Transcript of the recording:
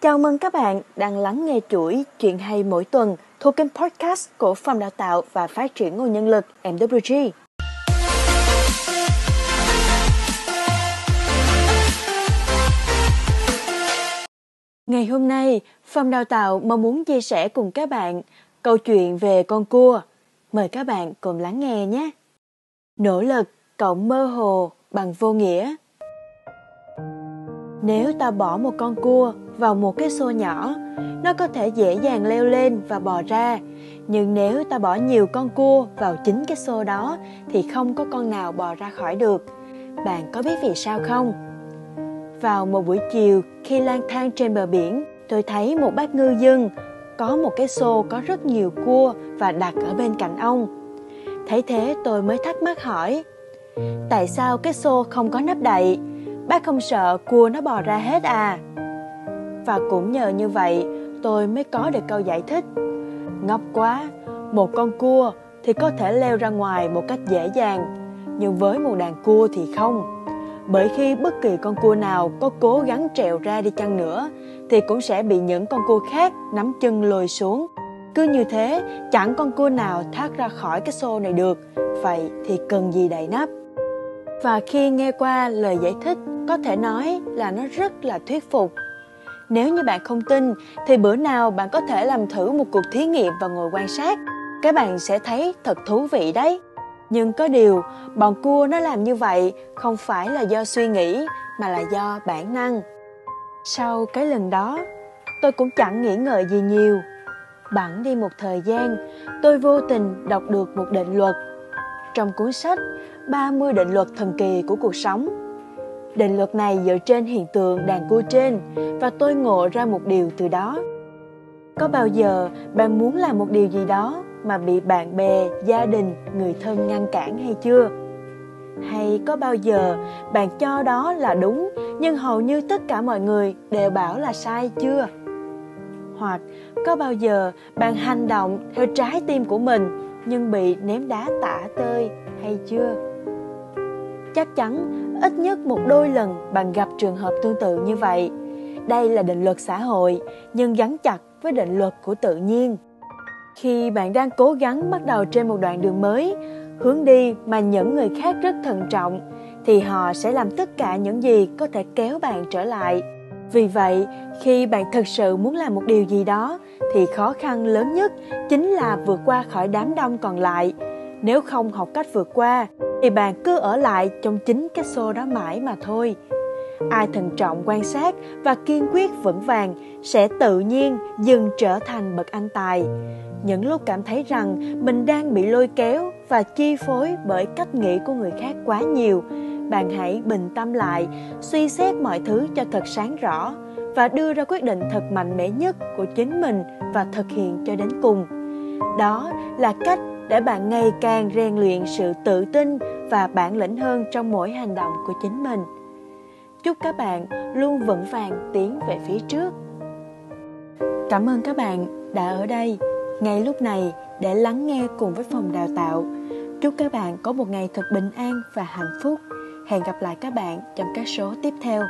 Chào mừng các bạn đang lắng nghe chuỗi chuyện hay mỗi tuần thuộc kênh podcast của Phòng Đào tạo và Phát triển Nguồn Nhân lực MWG. Ngày hôm nay, Phòng Đào tạo mong muốn chia sẻ cùng các bạn câu chuyện về con cua. Mời các bạn cùng lắng nghe nhé. Nỗ lực cộng mơ hồ bằng vô nghĩa. Nếu ta bỏ một con cua vào một cái xô nhỏ, nó có thể dễ dàng leo lên và bò ra. Nhưng nếu ta bỏ nhiều con cua vào chính cái xô đó thì không có con nào bò ra khỏi được. Bạn có biết vì sao không? Vào một buổi chiều khi lang thang trên bờ biển, tôi thấy một bác ngư dân có một cái xô có rất nhiều cua và đặt ở bên cạnh ông. Thấy thế tôi mới thắc mắc hỏi, tại sao cái xô không có nắp đậy? Bác không sợ cua nó bò ra hết à? Và cũng nhờ như vậy tôi mới có được câu giải thích. Ngốc quá, một con cua thì có thể leo ra ngoài một cách dễ dàng, nhưng với một đàn cua thì không. Bởi khi bất kỳ con cua nào có cố gắng trèo ra đi chăng nữa thì cũng sẽ bị những con cua khác nắm chân lôi xuống. Cứ như thế, chẳng con cua nào thoát ra khỏi cái xô này được. Vậy thì cần gì đậy nắp? Và khi nghe qua lời giải thích, có thể nói là nó rất là thuyết phục. Nếu như bạn không tin, thì bữa nào bạn có thể làm thử một cuộc thí nghiệm và ngồi quan sát. Các bạn sẽ thấy thật thú vị đấy. Nhưng có điều, bọn cua nó làm như vậy không phải là do suy nghĩ mà là do bản năng. Sau cái lần đó, tôi cũng chẳng nghĩ ngợi gì nhiều. Bẵng đi một thời gian, tôi vô tình đọc được một định luật. Trong cuốn sách 30 định luật thần kỳ của cuộc sống. Định luật này dựa trên hiện tượng đàn cua trên và tôi ngộ ra một điều từ đó. Có bao giờ bạn muốn làm một điều gì đó mà bị bạn bè, gia đình, người thân ngăn cản hay chưa? Hay có bao giờ bạn cho đó là đúng nhưng hầu như tất cả mọi người đều bảo là sai chưa? Hoặc có bao giờ bạn hành động theo trái tim của mình nhưng bị ném đá tả tơi hay chưa? Chắc chắn ít nhất một đôi lần bạn gặp trường hợp tương tự như vậy. Đây là định luật xã hội nhưng gắn chặt với định luật của tự nhiên. Khi bạn đang cố gắng bắt đầu trên một đoạn đường mới, hướng đi mà những người khác rất thận trọng, thì họ sẽ làm tất cả những gì có thể kéo bạn trở lại. Vì vậy, khi bạn thực sự muốn làm một điều gì đó, thì khó khăn lớn nhất chính là vượt qua khỏi đám đông còn lại. Nếu không học cách vượt qua, thì bạn cứ ở lại trong chính cái xô đó mãi mà thôi. Ai thận trọng quan sát và kiên quyết vững vàng sẽ tự nhiên dừng trở thành bậc anh tài những lúc cảm thấy rằng mình đang bị lôi kéo và chi phối bởi cách nghĩ của người khác quá nhiều, bạn hãy bình tâm lại, suy xét mọi thứ cho thật sáng rõ và đưa ra quyết định thật mạnh mẽ nhất của chính mình và thực hiện cho đến cùng đó là cách để bạn ngày càng rèn luyện sự tự tin và bản lĩnh hơn trong mỗi hành động của chính mình chúc các bạn luôn vững vàng tiến về phía trước cảm ơn các bạn đã ở đây ngay lúc này để lắng nghe cùng với phòng đào tạo. Chúc các bạn có một ngày thật bình an và hạnh phúc. Hẹn gặp lại các bạn trong các số tiếp theo.